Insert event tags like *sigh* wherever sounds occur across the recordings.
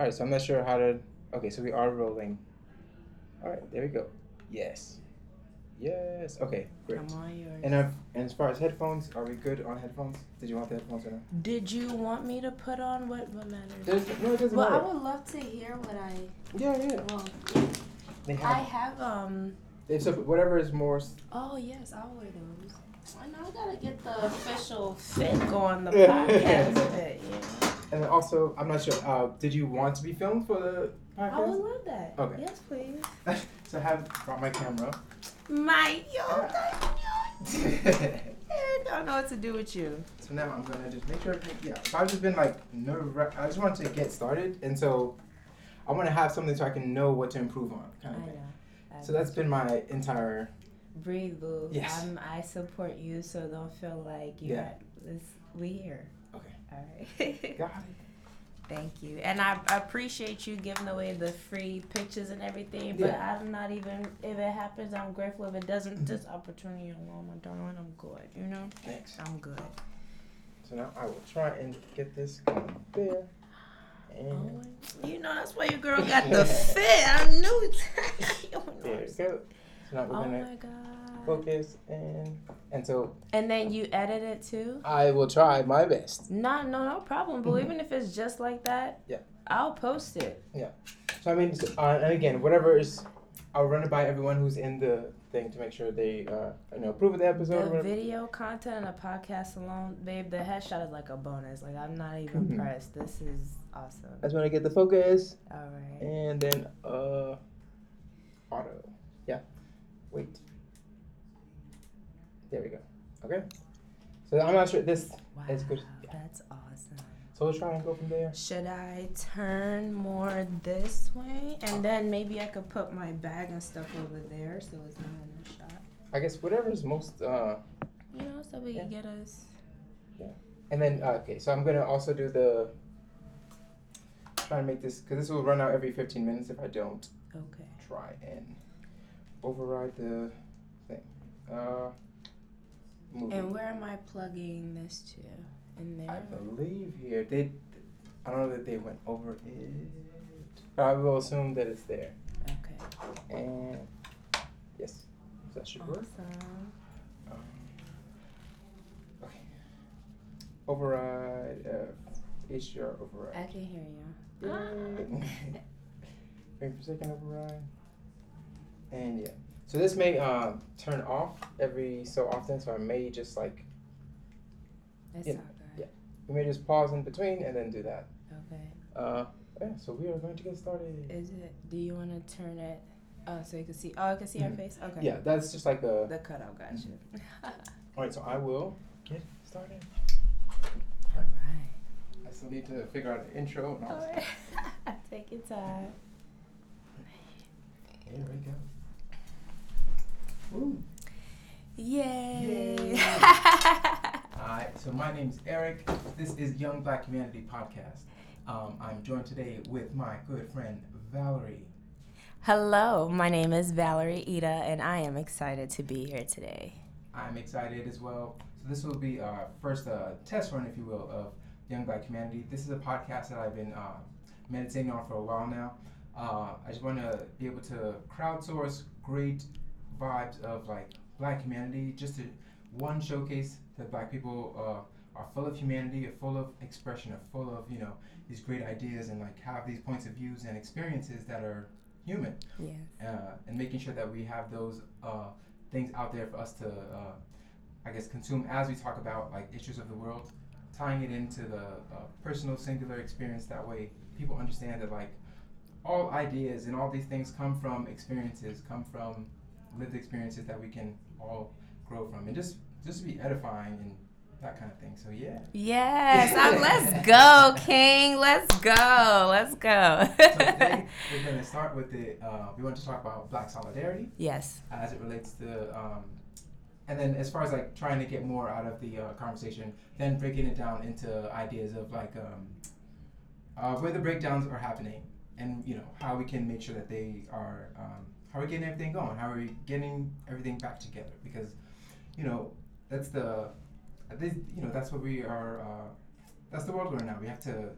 All right, so I'm not sure how to. Okay, so we are rolling. All right, there we go. Yes. Yes. Okay, great. Come on, yours. And, uh, and as far as headphones, are we good on headphones? Did you want the headphones or not? Did you want me to put on what what matters? There's, no, it doesn't Well, I would love to hear what I. Yeah, yeah. Well, They I have. have um. It's a, whatever is more. Oh yes, I'll wear those. I know I gotta get the official fit going on the podcast *laughs* fit. Yeah. And also, I'm not sure. Uh, did you want to be filmed for the podcast? I would love that. Okay. Yes, please. *laughs* so I have brought my camera. My yo, *laughs* I don't know what to do with you. So now I'm gonna just make sure. Yeah, so I've just been like nerve. I just want to get started, and so I want to have something so I can know what to improve on, kind of thing. know. I So that's been my entire. breathe, boo. Yes. I'm, I support you, so don't feel like you Yeah. got this. We here. All right. Got it. *laughs* Thank you, and I, I appreciate you giving away the free pictures and everything. But Yeah. I'm not even if it happens, I'm grateful. If it doesn't, mm-hmm. this opportunity alone, my darling, I'm good. You know, Thanks. I'm good. So now I will try and get this going there. And Oh, you know that's why your girl got the *laughs* fit. I knew it. *laughs* You there what I'm we saying? go. So now we're Oh gonna my god. Focus and and so And then you edit it too. I will try my best. No, no, no problem. But Mhm. even if it's just like that, Yeah. I'll post it. Yeah. So I mean, so, uh, and again, whatever is, I'll run it by everyone who's in the thing to make sure they, uh, you know, approve of the episode. The video content and the podcast alone, babe, the headshot is like a bonus. Like I'm not even Mhm. pressed. This is awesome. that's when i get the focus, All right. and then uh, auto. Yeah. Wait. There we go. Okay. So I'm not sure this. Wow, That's good. That's awesome. So we'll try and go from there. Should I turn more this way, and then maybe I could put my bag and stuff over there, so it's not in the shot. I guess whatever's most. Uh, You know, so we can get us. Yeah. And then uh, okay, so I'm gonna also do the. Try and make this because this will run out every 15 minutes if I don't. Okay. try and override the thing. Uh, movie. And where am I plugging this to? In there? I believe here they. I don't know that they went over it. But I will assume that it's there. Okay. And yes, that should work. Awesome. Um, okay. Override. Uh, HDR I override. can hear you. *laughs* Wait for a second, override. And yeah. So this may uh, turn off every so often, so I may just like, That's Yeah, all good. we may just pause in between and then do that. Okay. Uh, yeah, so we are going to get started. Is it? Do you want to turn it? Oh, so you can see. Oh, I can see our Mhm. face. Okay. Yeah, that's just like a. The cutout. Gotcha. *laughs* Alright, so I will get started. all right. I still need to figure out an intro and all All *laughs* Take your time. Here we go. Woo. Yay. *laughs* Yay. Alright, so my name is Eric. This is Young Black Humanity Podcast. Um, I'm joined today with my good friend Valerie. Hello, my name is Valerie Ida, and I am excited to be here today. I'm excited as well. So this will be our first uh, test run, if you will, of Young Black Humanity. This is a podcast that I've been uh, meditating on for a while now. Uh, I just want to be able to crowdsource great vibes of like Black humanity, just to one showcase that Black people uh, are full of humanity, are full of expression, are full of you know these great ideas, and like have these points of views and experiences that are human Yes. uh, and making sure that we have those uh, things out there for us to, uh, I guess, consume as we talk about like issues of the world, tying it into the uh, personal singular experience. That way, people understand that like all ideas and all these things come from experiences, come from lived experiences that we can all grow from, and just just to be edifying and that kind of thing. So yeah. Yes. um, *laughs* let's go, King. Let's go. Let's go. So today *laughs* we're going to start with the. Uh, we want to talk about Black solidarity. yes. as it relates to um, and then as far as like trying to get more out of the uh, conversation then breaking it down into ideas of like um, uh, where the breakdowns are happening and you know how we can make sure that they are um, how are we getting everything going how are we getting everything back together because you know that's the this, you know that's what we are uh, that's the world we're in now we have to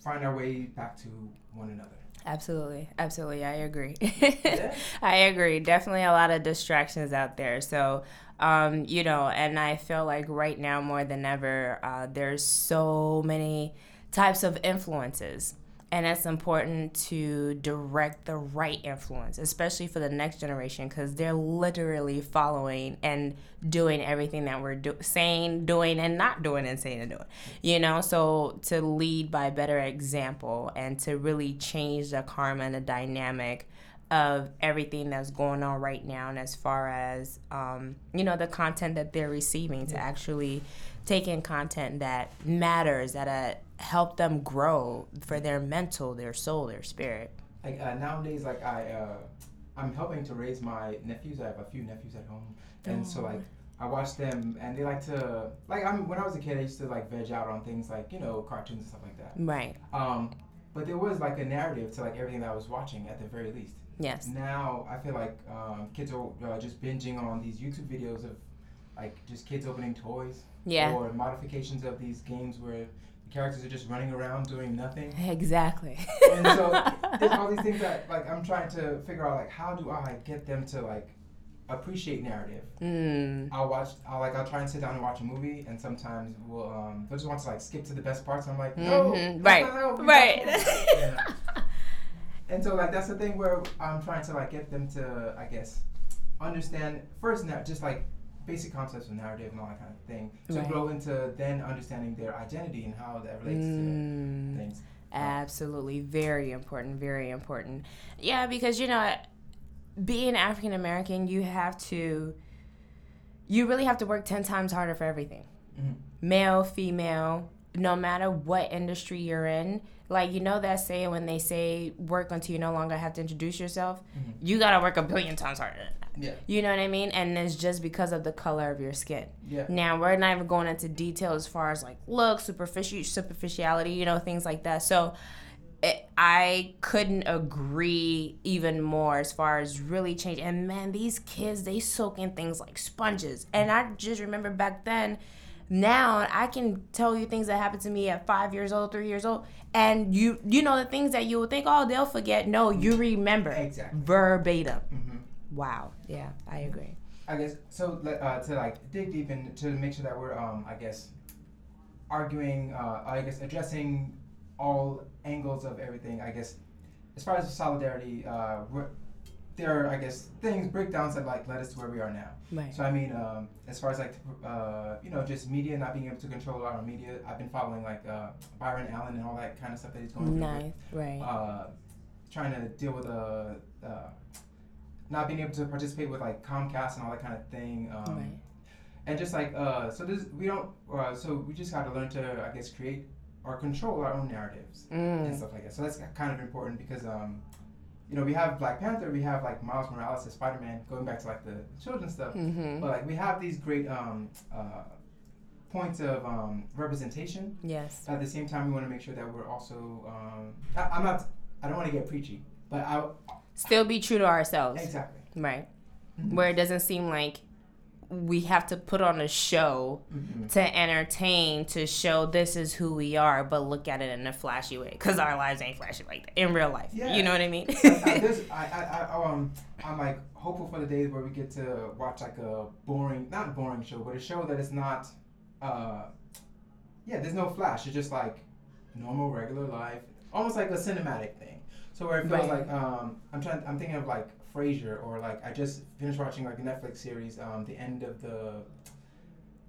find our way back to one another. Absolutely. Absolutely. I agree. *laughs* Yeah. I agree. Definitely a lot of distractions out there. So, um, you know, and I feel like right now more than ever, uh, there's so many types of influences. And it's important to direct the right influence, especially for the next generation, because they're literally following and doing everything that we're do- saying, doing, and not doing, and saying and doing. You know, so to lead by better example and to really change the karma and the dynamic of everything that's going on right now and as far as um, you know the content that they're receiving to actually take in content that matters that uh, help them grow for their mental their soul their spirit Like uh, nowadays, like I, uh, I'm helping to raise my nephews. I have a few nephews at home, and so like I watch them, and they like to like. I mean, when I was a kid, I used to like veg out on things like you know cartoons and stuff like that. right Um, but there was like a narrative to like everything that I was watching at the very least. yes Now I feel like um, kids are uh, just binging on these YouTube videos of like just kids opening toys yeah or modifications of these games where the characters are just running around doing nothing. *laughs* exactly And so there's all these things that like I'm trying to figure out like how do I get them to like appreciate narrative. mm, I'll watch I'll like I'll try and sit down and watch a movie and sometimes we'll um they'll just want to like skip to the best parts. I'm like, no, Mhm, right, how we right. talk." *laughs* Yeah. And so like that's the thing where I'm trying to like get them to I guess understand first now just like basic concepts of narrative and all that kind of thing to Right. grow into then understanding their identity and how that relates Mm. to things. Absolutely, very important, very important. Yeah, because you know, being African American, you have to, you really have to work ten times harder for everything. Mhm. Male, female, no matter what industry you're in. Like you know that saying when they say work until you no longer have to introduce yourself. Mhm. You gotta work a billion times harder than that. Yeah. You know what I mean? And it's just because of the color of your skin. Yeah. Now we're not even going into detail as far as like look, superficial, superficiality, you know, things like that. So it, I couldn't agree even more as far as really change. And man, these kids they soak in things like sponges. And I just remember back then. Now I can tell you things that happened to me at five years old, three years old, and you you know the things that you would think, oh, they'll forget. No, you remember Exactly. verbatim. hmm Wow. Yeah, I agree. I guess so. Uh, to like dig deep and to make sure that we're um I guess arguing uh I guess addressing all angles of everything. I guess as far as solidarity, uh, we're, there are I guess things breakdowns that like led us to where we are now. Right. So I mean, um, as far as like uh, you know, just media not being able to control our media, I've been following like uh, Byron Allen and all that kind of stuff that he's going through. with, Nice. Right. uh, trying to deal with uh, uh, not being able to participate with like Comcast and all that kind of thing. Um, Right. And just like uh, so, this we don't. Uh, so we just got to learn to, I guess, create or control our own narratives and Mm. stuff like that. So that's kind of important because, um, you know, we have Black Panther, we have like Miles Morales as Spider Man, going back to like the children's stuff. Mm-hmm. But like we have these great um, uh, points of um, representation Yes. at the same time, we want to make sure that we're also. Um, I, I'm not. I don't want to get preachy, but I. Still be true to ourselves. Exactly. Right. Mhm. Where it doesn't seem like we have to put on a show Mhm. to entertain to show this is who we are, but look at it in a flashy way because our lives ain't flashy like that in real life. Yeah. You know what I mean? *laughs* I, I, I, I, um, I'm like hopeful for the days where we get to watch like a boring, not boring show, but a show that is not. Uh, yeah, there's no flash. It's just like normal, regular life, almost like a cinematic thing. So where it feels Right. like um, I'm trying. I'm thinking of like Frasier, or like I just finished watching like a Netflix series, um, the end of the.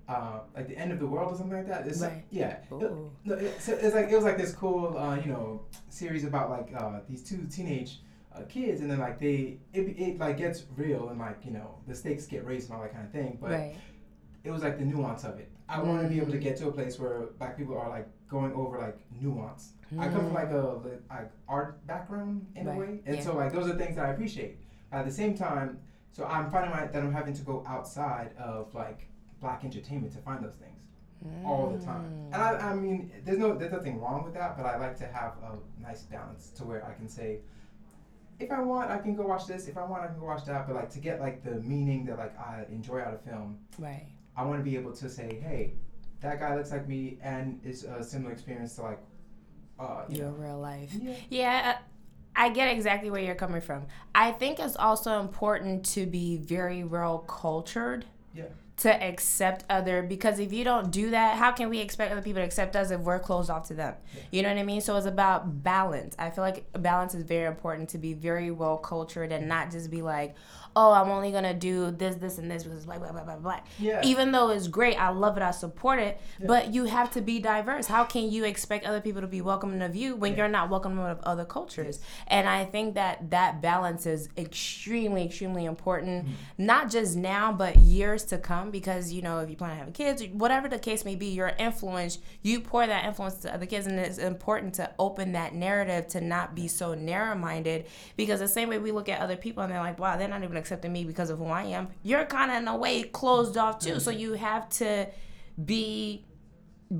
Uh, like the end of the world or something like that. It's Right. yeah. Ooh. No, it, so it's like it was like this cool, uh, you know, series about like uh, these two teenage uh, kids, and then like they it, it like gets real and like you know the stakes get raised and all that kind of thing. But right. it was like the nuance of it. I want to be able to Mm. get to a place where black people are like going over like nuance. I come from like a like art background in Right, a way, and yeah. so like those are things that I appreciate. At the same time, so I'm finding my, that I'm having to go outside of like black entertainment to find those things all the time. Mm. And I, I mean, there's no, there's nothing wrong with that, but I like to have a nice balance to where I can say, if I want, I can go watch this. If I want, I can go watch that. But like to get like the meaning that like I enjoy out of film, Right. I want to be able to say, hey, that guy looks like me, and it's a similar experience to like uh, your know. real life. Yeah. Yeah, I get exactly where you're coming from. I think it's also important to be very well cultured Yeah. to accept other because if you don't do that, how can we expect other people to accept us if we're closed off to them? You know what I mean? So it's about balance. I feel like balance is very important to be very well cultured and not just be like, oh, I'm only gonna do this, this, and this because blah blah blah blah blah. Yeah. Even though it's great, I love it, I support it, but you have to be diverse. How can you expect other people to be welcoming of you when Yeah. you're not welcoming of other cultures? And I think that that balance is extremely, extremely important, Mm-hmm. not just now, but years to come. Because you know, if you plan on having kids, whatever the case may be, your influence, you pour that influence to other kids, and it's important to open that narrative to not be so narrow-minded. Because the same way we look at other people, and they're like, "Wow, they're not even accepting me because of who I am." You're kind of in a way closed off too. So mm-hmm. you have to be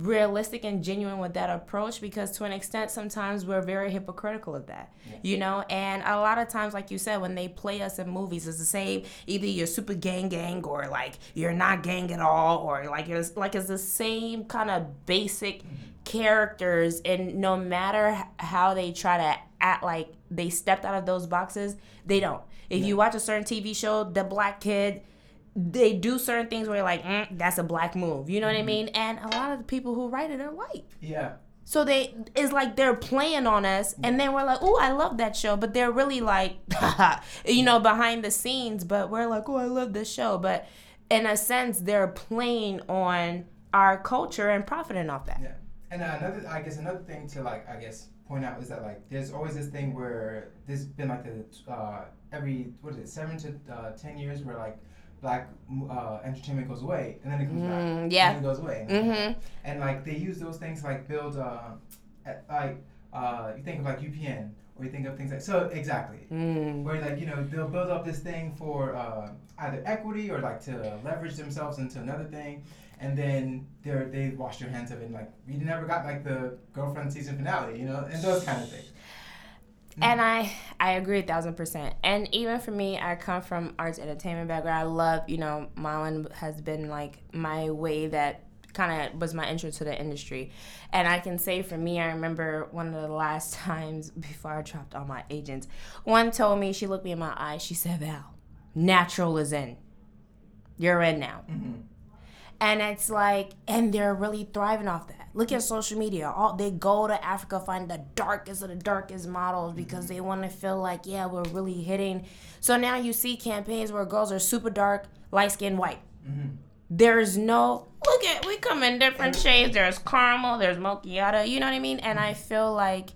realistic and genuine with that approach because to an extent sometimes we're very hypocritical of that you know? And a lot of times like you said when they play us in movies it's the same either you're super gang gang or like you're not gang at all or like it's like it's the same kind of basic mm-hmm. characters. And no matter how they try to act like they stepped out of those boxes they don't if you watch a certain tv show the black kid they do certain things where you're like, mm, that's a black move. You know what I mean? And a lot of the people who write it are white. Yeah. So they it's like they're playing on us, and then we're like, "Oh, I love that show," but they're really like, *laughs* you know, behind the scenes. But we're like, "Oh, I love this show," but in a sense, they're playing on our culture and profiting off that. Yeah. And another, I guess, another thing to like, I guess, point out is that like, there's always this thing where there's been like the uh, every what is it, seven to uh, ten years where like black uh, entertainment goes away and then it comes back. Mm, And yeah. then it goes away. And, then it comes Mm-hmm. back. and like they use those things like build uh, at, like uh, you think of like UPN or you think of things like so exactly. Mm. Where like you know they'll build up this thing for uh, either equity or like to leverage themselves into another thing, and then they're they wash their hands of it. And, like we never got like the girlfriend season finale, you know, and those kind of things. And I I agree a thousand percent. And even for me, I come from arts entertainment background. I love, you know, Marlon has been like my way that kind of was my intro to the industry. And I can say for me, I remember one of the last *laughs* times before I dropped all my agents, one told me, she looked me in my eyes, she said, Val, natural is in. You're in now. Mm-hmm. And it's like, and they're really thriving off that. Look at social media. All they go to Africa, find the darkest of the darkest models because they want to feel like, yeah, we're really hitting. So now you see campaigns where girls are super dark, light skinned white. Mm-hmm. There's no look at we come in different shades. There's caramel, there's macchiato. You know what I mean? And I feel like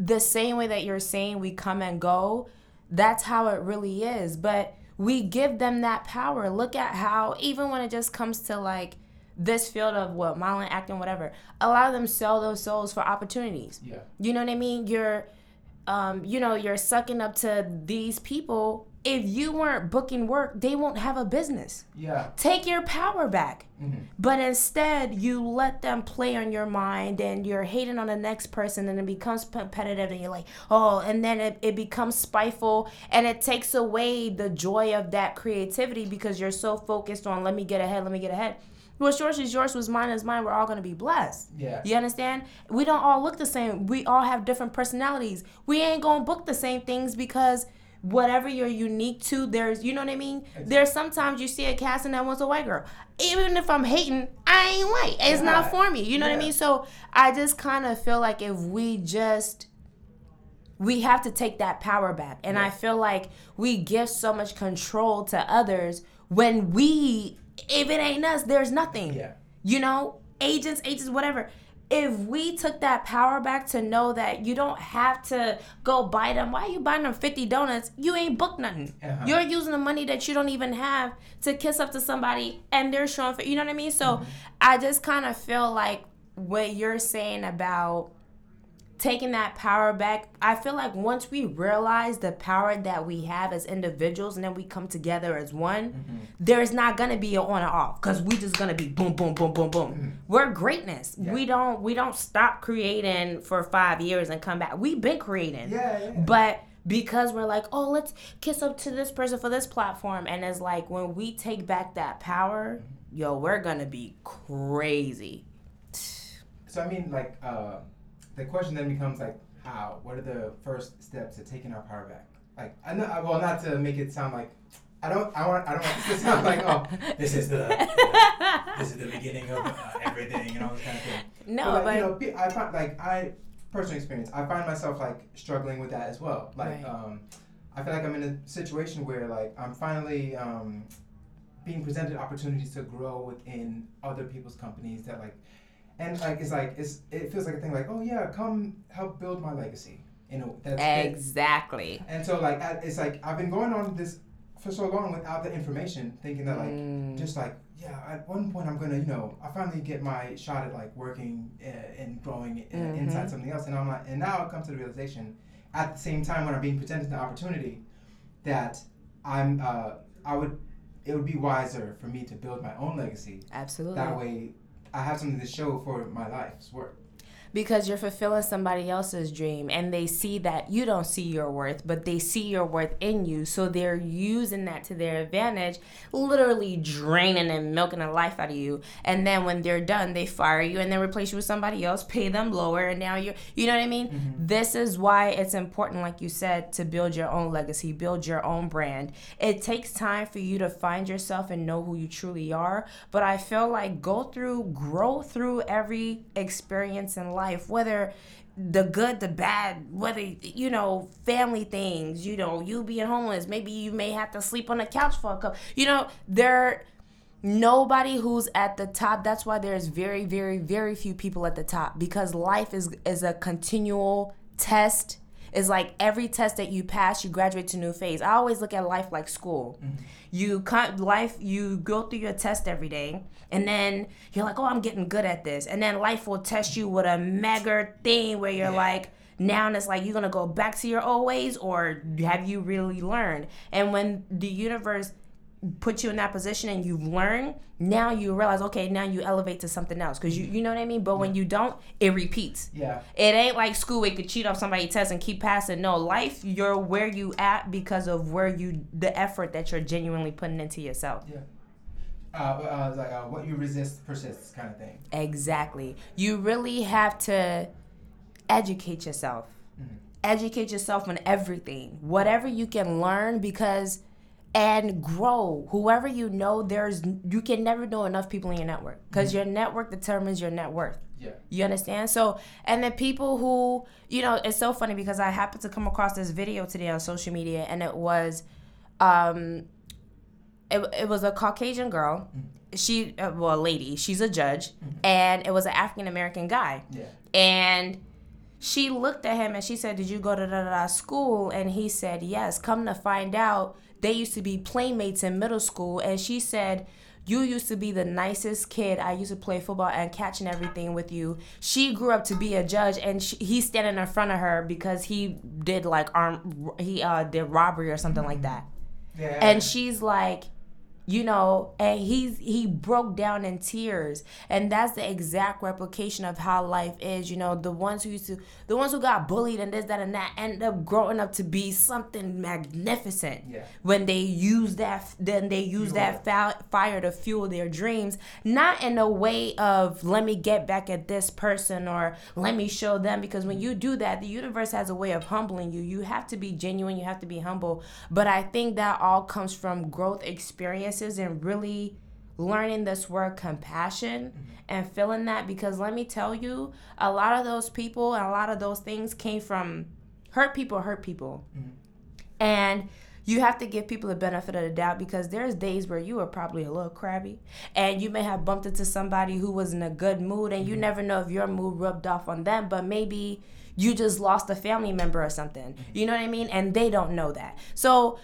the same way that you're saying we come and go, that's how it really is. But we give them that power. Look at how even when it just comes to like this field of what modeling, acting, whatever, a lot of them sell those souls for opportunities. Yeah. You know what I mean? You're, um, you know, you're sucking up to these people. If you weren't booking work, they won't have a business. Yeah. Take your power back. Mm-hmm. But instead, you let them play on your mind and you're hating on the next person and it becomes competitive and you're like, oh, and then it, it becomes spiteful and it takes away the joy of that creativity because you're so focused on let me get ahead, let me get ahead. What's yours is yours, what's mine is mine. We're all going to be blessed. Yeah. You understand? We don't all look the same. We all have different personalities. We ain't going to book the same things because whatever you're unique to, there's, you know what I mean? There's sometimes you see a casting that wants a white girl. Even if I'm hating, I ain't white. It's not for me. You know what I mean? So I just kind of feel like if we just we have to take that power back. And I feel like we give so much control to others when we, if it ain't us, there's nothing. Yeah. You know, agents, agents, whatever. If we took that power back to know that you don't have to go buy them, why are you buying them 50 donuts? You ain't booked nothing. Uh-huh. You're using the money that you don't even have to kiss up to somebody and they're showing, you know what I mean? So I just kind of feel like what you're saying about taking that power back i feel like once we realize the power that we have as individuals and then we come together as one mm-hmm. there's not gonna be an on and off because we just gonna be boom boom boom boom boom mm-hmm. we're greatness Yeah. we don't we don't stop creating for five years and come back we've been creating Yeah. yeah. but because we're like, oh, let's kiss up to this person for this platform. And it's like when we take back that power, mm-hmm. yo, we're gonna be crazy. So I mean, like, uh, the question then becomes like, how? What are the first steps to taking our power back? Like, I know, well, not to make it sound like I don't. I want. I don't want this to sound like oh, *laughs* this is the *laughs* this is the beginning of uh, everything and all this kind of thing. No, but, like, but, you know, I find like I personal experience. I find myself like struggling with that as well. Like, Right. um, I feel like I'm in a situation where like I'm finally um, being presented opportunities to grow within other people's companies that like, and like it's like it's it feels like a thing like oh yeah, come help build my legacy. You know that's it. exactly. And so like it's like I've been going on this for so long without the information, thinking that like Mm. just like yeah, at one point I'm gonna you know I finally get my shot at like working uh, and growing uh, Mhm. inside something else, and I'm like and now I come to the realization at the same time when I'm being presented the opportunity that I'm uh, I would it would be wiser for me to build my own legacy. Absolutely. That way I have something to show for my life's work. Because you're fulfilling somebody else's dream and they see that you don't see your worth but they see your worth in you. So they're using that to their advantage literally draining and milking the life out of you. And then when they're done they fire you and then replace you with somebody else pay them lower and now you're you know what i mean? Mm-hmm. This is why it's important like you said to build your own legacy build your own brand. It takes time for you to find yourself and know who you truly are but i feel like go through grow through every experience in life whether the good the bad whether you know family things you know you being homeless maybe you may have to sleep on the couch for a couple you know there nobody who's at the top that's why there's very very very few people at the top because life is is a continual test it's like every test that you pass you graduate to a new phase. I always look at life like school. Mm-hmm. You cut life you go through your test every day and then you're like oh i'm getting good at this. And then life will test you with a mega thing where you're like now and it's like you're gonna go back to your old ways or have you really learned? And when the universe put you in that position and you've learned now you realize okay now you elevate to something else because you you know what i mean but when you don't it repeats Yeah. it ain't like school where you could cheat off somebody's test and keep passing. No, life, you're where you at because of where you, the effort that you're genuinely putting into yourself. Yeah. Uh, uh, like uh, what you resist persists kind of thing. Exactly. You really have to educate yourself. Mhm. Educate yourself on everything, whatever you can learn, because and grow. Whoever you know, there's you can never know enough people in your network because your network determines your net worth. Yeah. You understand? So, and the people who, you know, it's so funny because I happened to come across this video today on social media and it was, um, it, it was a Caucasian girl. She, uh, well, a lady, she's a judge, and it was an African American guy. Yeah. And she looked at him and she said, Did you go to da da da school? And he said, Yes. Come to find out, they used to be playmates in middle school. And she said, You used to be the nicest kid. I used to play football and catch and everything with you. She grew up to be a judge, and she, he's standing in front of her because he did like arm, he uh, did robbery or something like that Yeah. and she's like you know and he's he broke down in tears. And that's the exact replication of how life is you know the ones who used to the ones who got bullied and this that and that end up growing up to be something magnificent. Yeah. when they use that then they use that fa- fire to fuel their dreams. Not in a way of let me get back at this person or let me show them because when you do that the universe has a way of humbling you. You have to be genuine you have to be humble. But i think that all comes from growth experiences and really learning this word compassion mm-hmm. and feeling that because let me tell you a lot of those people and a lot of those things came from hurt people hurt people. Mm-hmm. And you have to give people the benefit of the doubt because there's days where you are probably a little crabby and you may have bumped into somebody who was in a good mood and you mm-hmm. never know if your mood rubbed off on them but maybe you just lost a family member or something. You know what i mean? And they don't know that. So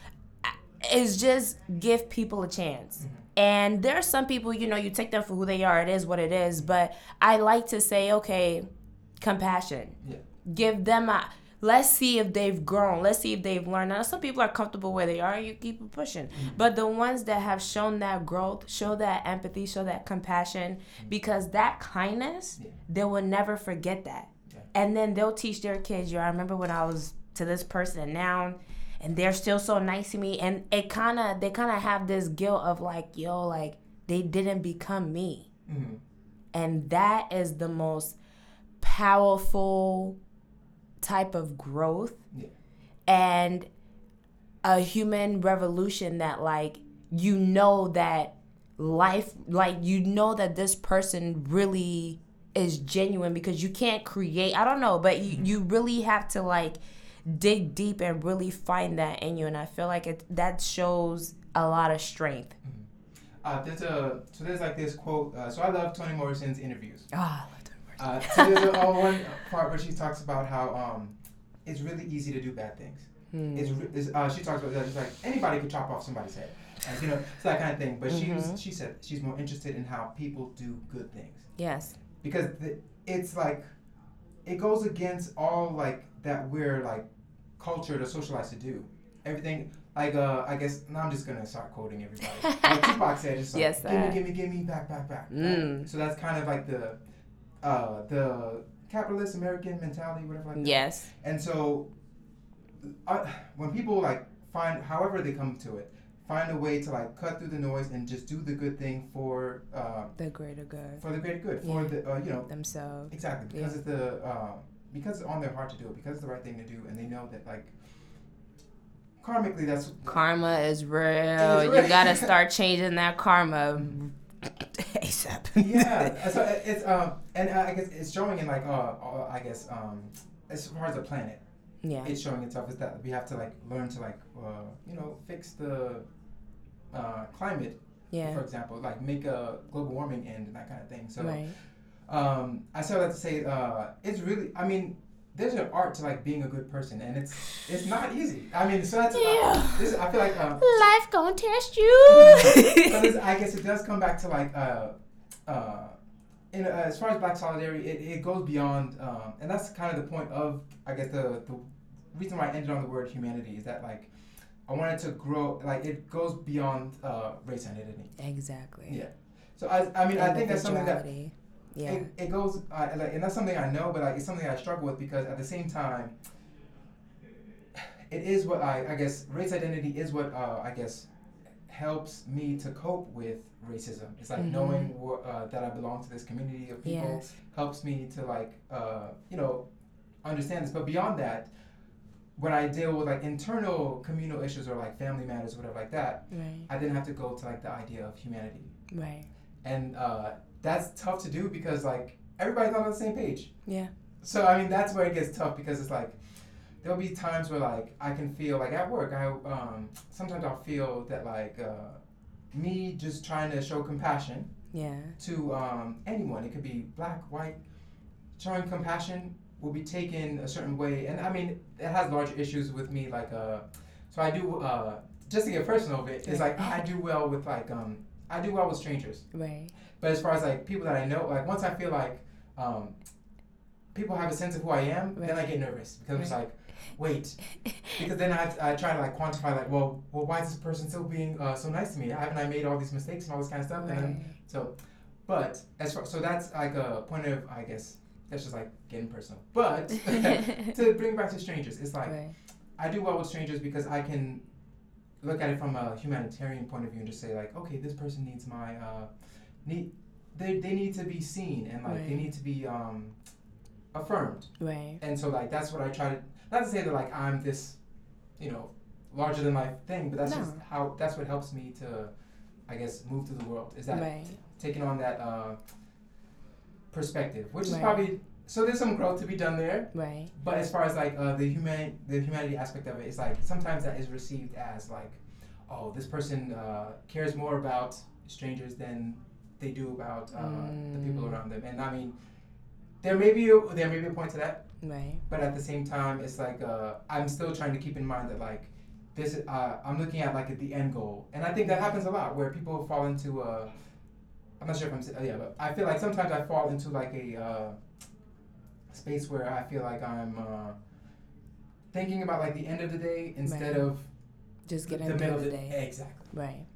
I- it's just give people a chance. Mm-hmm. And there are some people you know you take them for who they are it is what it is but i like to say okay compassion. Yeah. give them a let's see if they've grown let's see if they've learned. Now some people are comfortable where they are you keep pushing. Mm-hmm. But the ones that have shown that growth show that empathy show that compassion mm-hmm. because that kindness Yeah. they will never forget that. Yeah. and then they'll teach their kids yo i remember when i was to this person and now and they're still so nice to me and it kind of they kind of have this guilt of like yo like they didn't become me Mhm. and that is the most powerful type of growth Yeah. and a human revolution that like you know that life like you know that this person really is genuine because you can't create I don't know but you, you really have to like dig deep and really find that in you and I feel like it that shows a lot of strength. Uh, there's a so there's like this quote. Uh, so I love Toni Morrison's interviews. Ah, Uh, so there's a, one part where she talks about how um, it's really easy to do bad things. Hmm. It's, it's uh, she talks about that. She's like anybody could chop off somebody's head, like, you know, it's that kind of thing. But she was, she said she's more interested in how people do good things yes. because the, it's like it goes against all like that we're like culture to socialize to do everything. Like uh, I guess now I'm just gonna start quoting everybody. *laughs* like Tupac said, just like, Yes, give me, give me, give me, back, back, back. right? Mm. So that's kind of like the uh, the capitalist American mentality, whatever. Like that. Yes. And so, uh, when people like find, however they come to it, find a way to like cut through the noise and just do the good thing for uh, The greater good. for the greater good, for Yeah. the uh, you know Themselves. exactly because Yeah. it's the uh, because it's on their heart to do it, because it's the right thing to do, and they know that like karmically that's Karma is real. It's You gotta start *laughs* changing that karma *laughs* ASAP. yeah. *laughs* So it's um and I guess it's showing in like uh, uh I guess um as far as the planet. yeah. it's showing itself is that we have to like learn to like uh, you know fix the uh, climate Yeah. for example like make a global warming end and that kind of thing so right. Um, i say that to say uh, it's really i mean there's an art to like being a good person and it's it's not easy i mean so that's Yeah. this i feel like um, Life gonna test you. *laughs* so this, i guess it does come back to like uh, uh, in, uh, as far as black solidarity it, it goes beyond um, and that's kind of the point of i guess the, the reason why i ended on the word humanity is that like i wanted to grow like it goes beyond uh, race and identity exactly. yeah so i, I mean i think that's something that. Yeah. it, it goes uh, like, and that's something I know, but like it's something I struggle with because at the same time, it is what I I guess race identity is what uh, I guess helps me to cope with racism. It's like Mhm. knowing wh- uh, that I belong to this community of people yes. helps me to like uh, you know understand this. But beyond that, when I deal with like internal communal issues or like family matters, whatever like that, Right. I then have to go to like the idea of humanity Right. and uh, that's tough to do because like everybody's not on the same page. Yeah. So I mean that's where it gets tough because it's like there'll be times where like I can feel like at work I um, sometimes I'll feel that like uh, me just trying to show compassion Yeah. to um, anyone it could be black white showing compassion will be taken a certain way and I mean it has larger issues with me like uh, so I do uh, just to get personal of it, it's like I do well with like um, I do well with strangers. Right. But as far as like people that I know, like once I feel like um, people have a sense of who I am, then I get nervous because I'm just like, wait, because then I, I try to like quantify like, well, well, why is this person still being uh, so nice to me? Haven't I made all these mistakes and all this kind of stuff? And so, but as far so that's like a point of I guess that's just like getting personal. But *laughs* *laughs* to bring it back to strangers, it's like Right. I do well with strangers because I can look at it from a humanitarian point of view and just say like, okay, this person needs my uh, need they, they need to be seen and like they need to be um, affirmed. Right. And so like that's what I try to not to say that like I'm this, you know, larger than life thing, but that's just how that's what helps me to I guess move through the world. Is that Right. taking on that uh, perspective, which is probably so there's some growth to be done there. Right. But as far as like uh, the human the humanity aspect of it, it's like sometimes that is received as like, oh, this person uh, cares more about strangers than they do about uh, the people Mm. around them. And I mean, there may be a, there may be a point to that, Right. but at the same time, it's like uh, I'm still trying to keep in mind that like this uh, I'm looking at like at the end goal, and I think that happens a lot where people fall into a. I'm not sure if I'm yeah, but I feel like sometimes I fall into like a uh, space where I feel like I'm uh, thinking about like the end of the day instead Right. of Just get the middle of the day. Exactly. Right.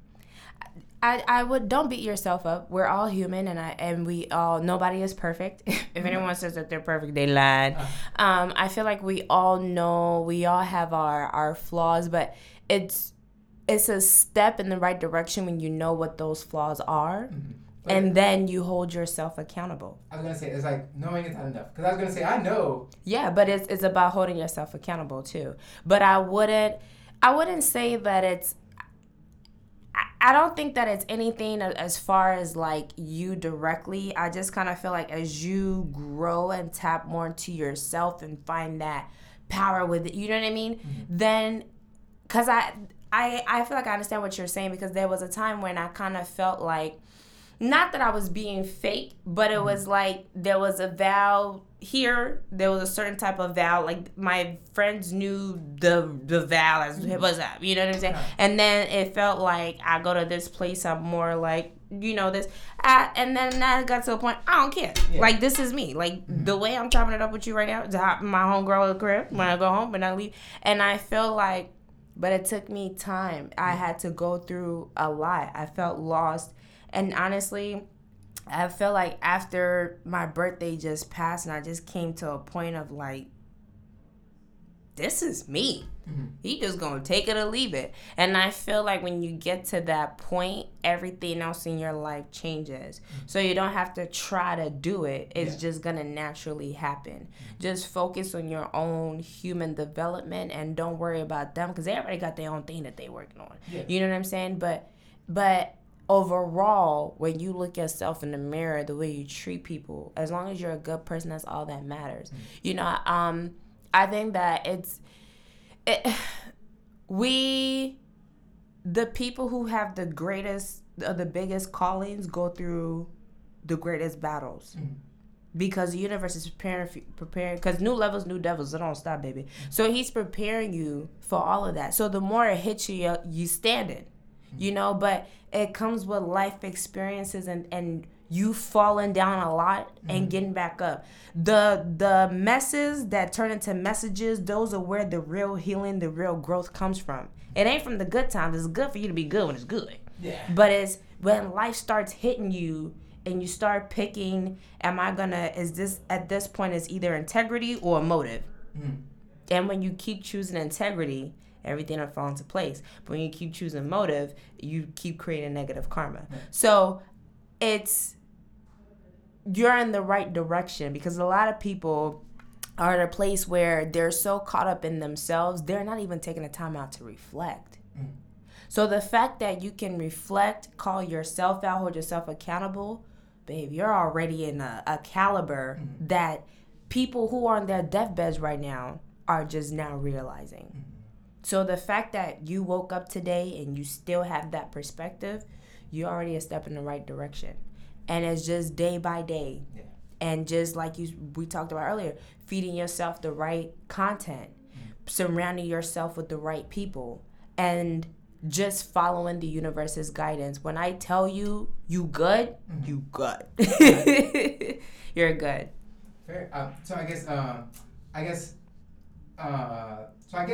I, I would don't beat yourself up. We're all human, and I and we all nobody is perfect. *laughs* if anyone says that they're perfect, they lied. Uh, Um, I feel like we all know we all have our our flaws, but it's it's a step in the right direction when you know what those flaws are, mhm. But and then you hold yourself accountable. I was gonna say it's like knowing it's not enough. Because I was gonna say I know. Yeah, but it's it's about holding yourself accountable too. But I wouldn't I wouldn't say that it's I- don't think that it's anything as far as like you directly. I just kind of feel like as you grow and tap more into yourself and find that power with it, you know what I mean? Mm-hmm. Then, cause I I I feel like I understand what you're saying because there was a time when I kind of felt like not that I was being fake, but it was like there was a Val here. There was a certain type of Val. Like my friends knew the the Val as it was up. You know what I'm saying? And then it felt like I go to this place. I'm more like you know this. I, and then I got to a point. I don't care. Yeah. Like this is me. Like mm-hmm. the way I'm chopping it up with you right now. To hop in my homegirl crib when I go home and I leave. And I feel like. But it took me time. I mm-hmm. had to go through a lot. I felt lost. And honestly, I feel like after my birthday just passed and I just came to a point of like, this is me. Mm-hmm. He just gonna take it or leave it. And I feel like when you get to that point, everything else in your life changes. Mm-hmm. So you don't have to try to do it. It's Yeah. just gonna naturally happen. Mm-hmm. Just focus on your own human development and don't worry about them because they already got their own thing that they working on. Yeah. You know what I'm saying? But but overall, when you look yourself in the mirror, the way you treat people, as long as you're a good person, that's all that matters. Mm. You know, um, I think that it's it, *sighs* we the people who have the greatest or the biggest callings go through the greatest battles. Mm. Because the universe is preparing preparing because new levels new devils it don't stop baby. Mm. So he's preparing you for all of that. So the more it hits you you- stand it you know but it comes with life experiences and and you falling down a lot and getting back up the the messes that turn into messages those are where the real healing the real growth comes from it ain't from the good times it's good for you to be good when it's good Yeah. but it's when life starts hitting you and you start picking, am I gonna, is this, at this point, is either integrity or motive? Mhm. And when you keep choosing integrity, everything will fall into place. But when you keep choosing motive, you keep creating negative karma. So it's, you're in the right direction because a lot of people are at a place where they're so caught up in themselves, they're not even taking the time out to reflect. Mm. So the fact that you can reflect, call yourself out, hold yourself accountable, babe, you're already in a, a caliber mm. that people who are on their deathbeds right now are just now realizing. Mm. So the fact that you woke up today and you still have that perspective, you're already a step in the right direction. And it's just day by day. Yeah. And just like you we talked about earlier, feeding yourself the right content, surrounding yourself with the right people, and just following the universe's guidance. When I tell you you good, you good. *laughs* You're good. Fair. Um, so I guess um, I guess uh, so I guess